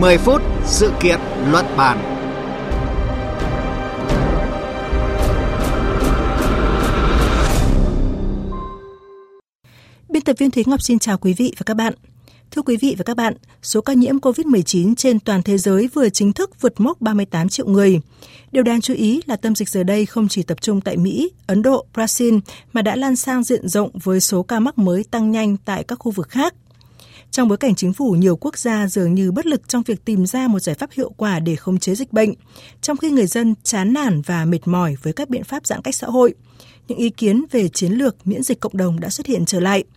10 phút sự kiện luận bàn. Biên tập viên Thúy Ngọc xin chào quý vị và các bạn. Thưa quý vị và các bạn, số ca nhiễm COVID-19 trên toàn thế giới vừa chính thức vượt mốc 38 triệu người. Điều đáng chú ý là tâm dịch giờ đây không chỉ tập trung tại Mỹ, Ấn Độ, Brazil mà đã lan sang diện rộng với số ca mắc mới tăng nhanh tại các khu vực khác. Trong bối cảnh chính phủ nhiều quốc gia dường như bất lực trong việc tìm ra một giải pháp hiệu quả để khống chế dịch bệnh, trong khi người dân chán nản và mệt mỏi với các biện pháp giãn cách xã hội, những ý kiến về chiến lược miễn dịch cộng đồng đã xuất hiện trở lại –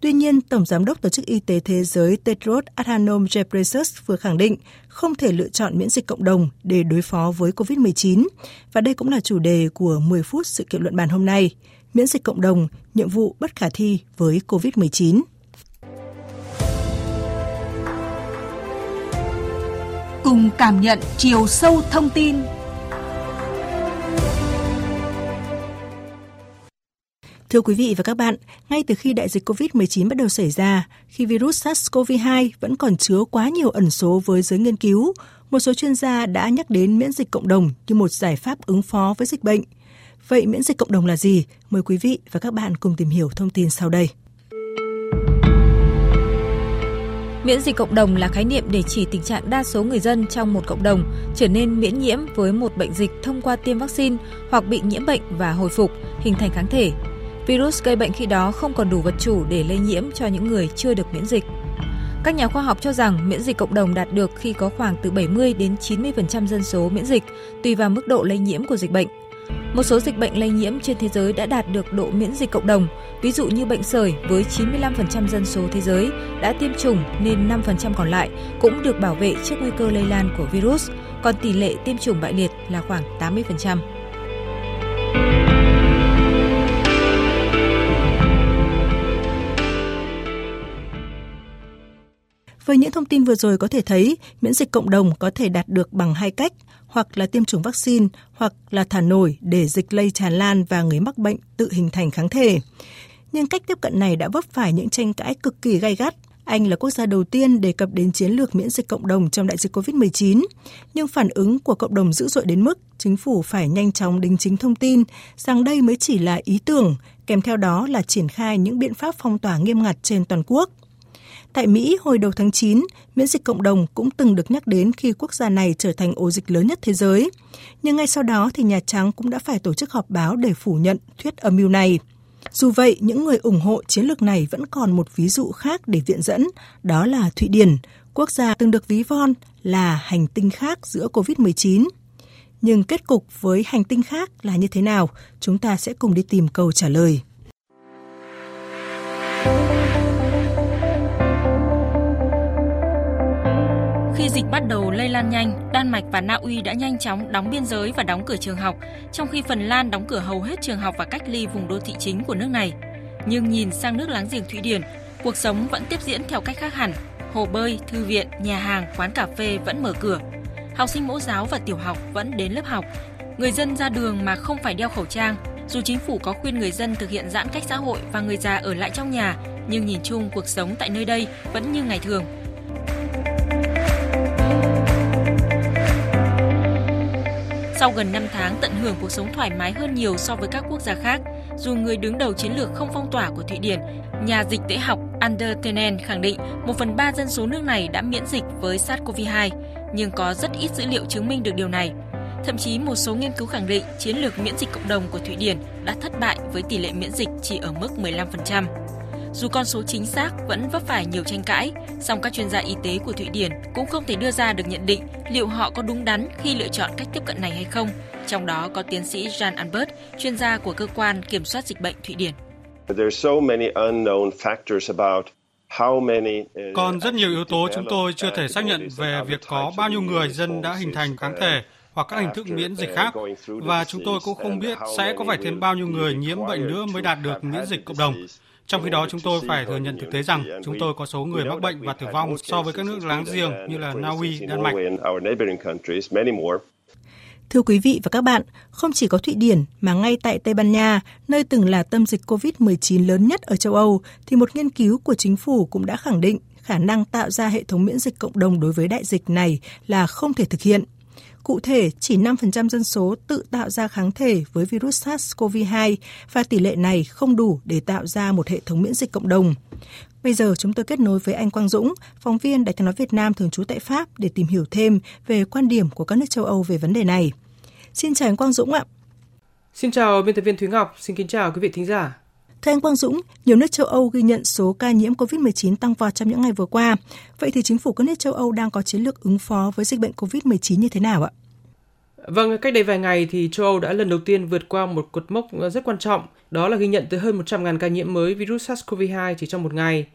Tuy nhiên, Tổng Giám đốc Tổ chức Y tế Thế giới Tedros Adhanom Ghebreyesus vừa khẳng định không thể lựa chọn miễn dịch cộng đồng để đối phó với COVID-19. Và đây cũng là chủ đề của 10 phút sự kiện luận bàn hôm nay. Miễn dịch cộng đồng, nhiệm vụ bất khả thi với COVID-19. Cùng cảm nhận chiều sâu thông tin Thưa quý vị và các bạn, ngay từ khi đại dịch COVID-19 bắt đầu xảy ra, khi virus SARS-CoV-2 vẫn còn chứa quá nhiều ẩn số với giới nghiên cứu, một số chuyên gia đã nhắc đến miễn dịch cộng đồng như một giải pháp ứng phó với dịch bệnh. Vậy miễn dịch cộng đồng là gì? Mời quý vị và các bạn cùng tìm hiểu thông tin sau đây. Miễn dịch cộng đồng là khái niệm để chỉ tình trạng đa số người dân trong một cộng đồng trở nên miễn nhiễm với một bệnh dịch thông qua tiêm vaccine hoặc bị nhiễm bệnh và hồi phục, hình thành kháng thể Virus gây bệnh khi đó không còn đủ vật chủ để lây nhiễm cho những người chưa được miễn dịch. Các nhà khoa học cho rằng miễn dịch cộng đồng đạt được khi có khoảng từ 70 đến 90% dân số miễn dịch, tùy vào mức độ lây nhiễm của dịch bệnh. Một số dịch bệnh lây nhiễm trên thế giới đã đạt được độ miễn dịch cộng đồng, ví dụ như bệnh sởi với 95% dân số thế giới đã tiêm chủng nên 5% còn lại cũng được bảo vệ trước nguy cơ lây lan của virus, còn tỷ lệ tiêm chủng bại liệt là khoảng 80%. Với những thông tin vừa rồi có thể thấy, miễn dịch cộng đồng có thể đạt được bằng hai cách, hoặc là tiêm chủng vaccine, hoặc là thả nổi để dịch lây tràn lan và người mắc bệnh tự hình thành kháng thể. Nhưng cách tiếp cận này đã vấp phải những tranh cãi cực kỳ gay gắt. Anh là quốc gia đầu tiên đề cập đến chiến lược miễn dịch cộng đồng trong đại dịch COVID-19, nhưng phản ứng của cộng đồng dữ dội đến mức chính phủ phải nhanh chóng đính chính thông tin rằng đây mới chỉ là ý tưởng, kèm theo đó là triển khai những biện pháp phong tỏa nghiêm ngặt trên toàn quốc. Tại Mỹ, hồi đầu tháng 9, miễn dịch cộng đồng cũng từng được nhắc đến khi quốc gia này trở thành ổ dịch lớn nhất thế giới. Nhưng ngay sau đó thì Nhà Trắng cũng đã phải tổ chức họp báo để phủ nhận thuyết âm mưu này. Dù vậy, những người ủng hộ chiến lược này vẫn còn một ví dụ khác để viện dẫn, đó là Thụy Điển, quốc gia từng được ví von là hành tinh khác giữa COVID-19. Nhưng kết cục với hành tinh khác là như thế nào? Chúng ta sẽ cùng đi tìm câu trả lời. Dịch bắt đầu lây lan nhanh, Đan Mạch và Na Uy đã nhanh chóng đóng biên giới và đóng cửa trường học, trong khi Phần Lan đóng cửa hầu hết trường học và cách ly vùng đô thị chính của nước này. Nhưng nhìn sang nước láng giềng Thụy Điển, cuộc sống vẫn tiếp diễn theo cách khác hẳn. Hồ bơi, thư viện, nhà hàng, quán cà phê vẫn mở cửa. Học sinh mẫu giáo và tiểu học vẫn đến lớp học. Người dân ra đường mà không phải đeo khẩu trang. Dù chính phủ có khuyên người dân thực hiện giãn cách xã hội và người già ở lại trong nhà, nhưng nhìn chung cuộc sống tại nơi đây vẫn như ngày thường. Sau gần 5 tháng tận hưởng cuộc sống thoải mái hơn nhiều so với các quốc gia khác, dù người đứng đầu chiến lược không phong tỏa của Thụy Điển, nhà dịch tễ học Ander Tenen khẳng định một phần ba dân số nước này đã miễn dịch với SARS-CoV-2, nhưng có rất ít dữ liệu chứng minh được điều này. Thậm chí một số nghiên cứu khẳng định chiến lược miễn dịch cộng đồng của Thụy Điển đã thất bại với tỷ lệ miễn dịch chỉ ở mức 15%. Dù con số chính xác vẫn vấp phải nhiều tranh cãi, song các chuyên gia y tế của Thụy Điển cũng không thể đưa ra được nhận định liệu họ có đúng đắn khi lựa chọn cách tiếp cận này hay không. Trong đó có tiến sĩ Jan Albert, chuyên gia của cơ quan kiểm soát dịch bệnh Thụy Điển. Uh, Còn rất nhiều yếu tố chúng tôi chưa thể xác nhận về việc có bao nhiêu người dân đã hình thành kháng thể hoặc các hình thức miễn dịch khác và chúng tôi cũng không biết sẽ có phải thêm bao nhiêu người nhiễm bệnh nữa mới đạt được miễn dịch cộng đồng. Trong khi đó, chúng tôi phải thừa nhận thực tế rằng chúng tôi có số người mắc bệnh và tử vong so với các nước láng giềng như là Na Uy, Đan Mạch. Thưa quý vị và các bạn, không chỉ có Thụy Điển mà ngay tại Tây Ban Nha, nơi từng là tâm dịch COVID-19 lớn nhất ở châu Âu, thì một nghiên cứu của chính phủ cũng đã khẳng định khả năng tạo ra hệ thống miễn dịch cộng đồng đối với đại dịch này là không thể thực hiện. Cụ thể, chỉ 5% dân số tự tạo ra kháng thể với virus SARS-CoV-2 và tỷ lệ này không đủ để tạo ra một hệ thống miễn dịch cộng đồng. Bây giờ chúng tôi kết nối với anh Quang Dũng, phóng viên Đài tiếng nói Việt Nam thường trú tại Pháp để tìm hiểu thêm về quan điểm của các nước châu Âu về vấn đề này. Xin chào anh Quang Dũng ạ. Xin chào biên tập viên Thúy Ngọc, xin kính chào quý vị thính giả. Theo anh Quang Dũng, nhiều nước châu Âu ghi nhận số ca nhiễm COVID-19 tăng vọt trong những ngày vừa qua. Vậy thì chính phủ các nước châu Âu đang có chiến lược ứng phó với dịch bệnh COVID-19 như thế nào ạ? Vâng, cách đây vài ngày thì châu Âu đã lần đầu tiên vượt qua một cột mốc rất quan trọng, đó là ghi nhận tới hơn 100.000 ca nhiễm mới virus SARS-CoV-2 chỉ trong một ngày.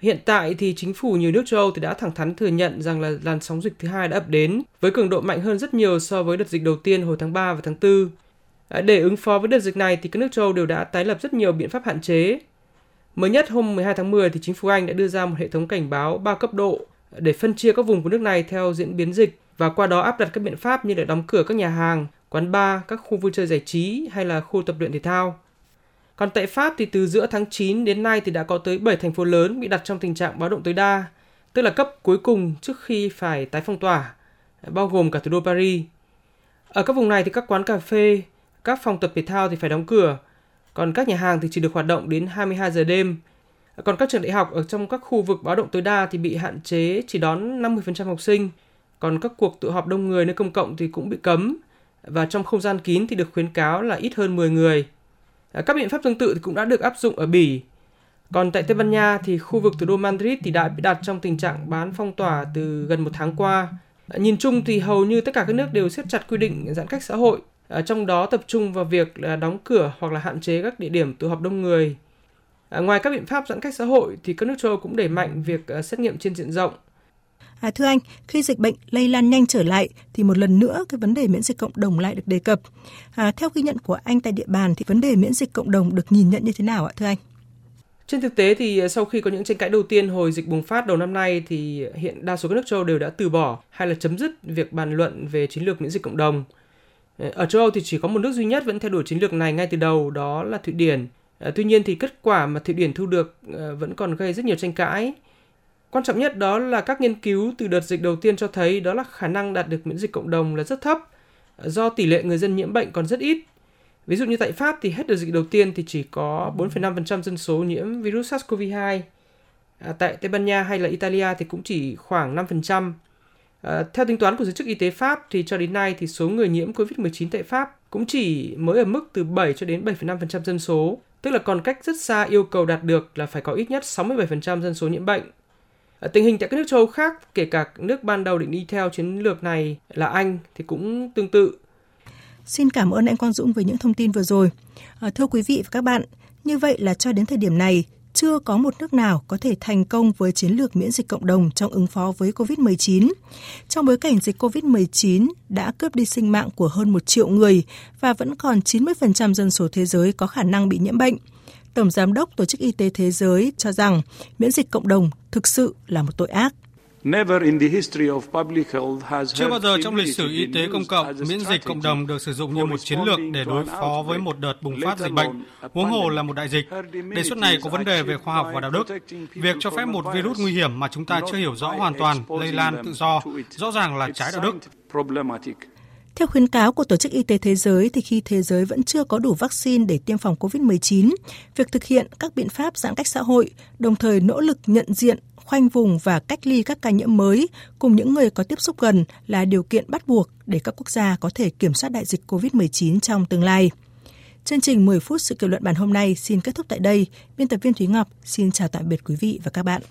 Hiện tại thì chính phủ nhiều nước châu Âu thì đã thẳng thắn thừa nhận rằng là làn sóng dịch thứ hai đã ập đến với cường độ mạnh hơn rất nhiều so với đợt dịch đầu tiên hồi tháng 3 và tháng 4. Để ứng phó với đợt dịch này thì các nước châu Âu đều đã tái lập rất nhiều biện pháp hạn chế. Mới nhất hôm 12 tháng 10 thì chính phủ Anh đã đưa ra một hệ thống cảnh báo 3 cấp độ để phân chia các vùng của nước này theo diễn biến dịch và qua đó áp đặt các biện pháp như để đóng cửa các nhà hàng, quán bar, các khu vui chơi giải trí hay là khu tập luyện thể thao. Còn tại Pháp thì từ giữa tháng 9 đến nay thì đã có tới 7 thành phố lớn bị đặt trong tình trạng báo động tối đa, tức là cấp cuối cùng trước khi phải tái phong tỏa, bao gồm cả thủ đô Paris. Ở các vùng này thì các quán cà phê, các phòng tập thể thao thì phải đóng cửa, còn các nhà hàng thì chỉ được hoạt động đến 22 giờ đêm. Còn các trường đại học ở trong các khu vực báo động tối đa thì bị hạn chế chỉ đón 50% học sinh, còn các cuộc tụ họp đông người nơi công cộng thì cũng bị cấm và trong không gian kín thì được khuyến cáo là ít hơn 10 người. À, các biện pháp tương tự thì cũng đã được áp dụng ở Bỉ. Còn tại Tây Ban Nha thì khu vực thủ đô Madrid thì đã bị đặt trong tình trạng bán phong tỏa từ gần một tháng qua. À, nhìn chung thì hầu như tất cả các nước đều siết chặt quy định giãn cách xã hội, trong đó tập trung vào việc là đóng cửa hoặc là hạn chế các địa điểm tụ họp đông người. Ngoài các biện pháp giãn cách xã hội thì các nước châu Âu cũng đẩy mạnh việc xét nghiệm trên diện rộng À, thưa anh, khi dịch bệnh lây lan nhanh trở lại thì một lần nữa cái vấn đề miễn dịch cộng đồng lại được đề cập. À, theo ghi nhận của anh tại địa bàn thì vấn đề miễn dịch cộng đồng được nhìn nhận như thế nào ạ thưa anh? Trên thực tế thì sau khi có những tranh cãi đầu tiên hồi dịch bùng phát đầu năm nay thì hiện đa số các nước châu đều đã từ bỏ hay là chấm dứt việc bàn luận về chiến lược miễn dịch cộng đồng. Ờ, ở châu Âu thì chỉ có một nước duy nhất vẫn theo đuổi chiến lược này ngay từ đầu đó là Thụy Điển. Ờ, tuy nhiên thì kết quả mà Thụy Điển thu được ờ, vẫn còn gây rất nhiều tranh cãi. Quan trọng nhất đó là các nghiên cứu từ đợt dịch đầu tiên cho thấy đó là khả năng đạt được miễn dịch cộng đồng là rất thấp do tỷ lệ người dân nhiễm bệnh còn rất ít. Ví dụ như tại Pháp thì hết đợt dịch đầu tiên thì chỉ có 4,5% dân số nhiễm virus SARS-CoV-2. À, tại Tây Ban Nha hay là Italia thì cũng chỉ khoảng 5%. À, theo tính toán của giới chức y tế Pháp thì cho đến nay thì số người nhiễm COVID-19 tại Pháp cũng chỉ mới ở mức từ 7 cho đến 7,5% dân số, tức là còn cách rất xa yêu cầu đạt được là phải có ít nhất 67% dân số nhiễm bệnh ờ, Tình hình tại các nước châu Âu khác, kể cả nước ban đầu định đi theo chiến lược này là Anh thì cũng tương tự. Xin cảm ơn anh Quang Dũng với những thông tin vừa rồi. À, thưa quý vị và các bạn, như vậy là cho đến thời điểm này, chưa có một nước nào có thể thành công với chiến lược miễn dịch cộng đồng trong ứng phó với COVID-19. Trong bối cảnh dịch COVID-19 đã cướp đi sinh mạng của hơn một triệu người và vẫn còn 90% dân số thế giới có khả năng bị nhiễm bệnh – Tổng Giám đốc Tổ chức Y tế Thế giới cho rằng miễn dịch cộng đồng thực sự là một tội ác. Chưa bao giờ trong lịch sử y tế công cộng, miễn dịch cộng đồng được sử dụng như một chiến lược để đối phó với một đợt bùng phát dịch bệnh, huống hồ là một đại dịch. Đề xuất này có vấn đề về khoa học và đạo đức. Việc cho phép một virus nguy hiểm mà chúng ta chưa hiểu rõ hoàn toàn lây lan tự do, rõ ràng là trái đạo đức. Theo khuyến cáo của Tổ chức Y tế Thế giới thì khi thế giới vẫn chưa có đủ vaccine để tiêm phòng COVID-19, việc thực hiện các biện pháp giãn cách xã hội, đồng thời nỗ lực nhận diện, khoanh vùng và cách ly các ca nhiễm mới cùng những người có tiếp xúc gần là điều kiện bắt buộc để các quốc gia có thể kiểm soát đại dịch COVID-19 trong tương lai. Chương trình 10 phút sự kiện luận bản hôm nay xin kết thúc tại đây. Biên tập viên Thúy Ngọc xin chào tạm biệt quý vị và các bạn.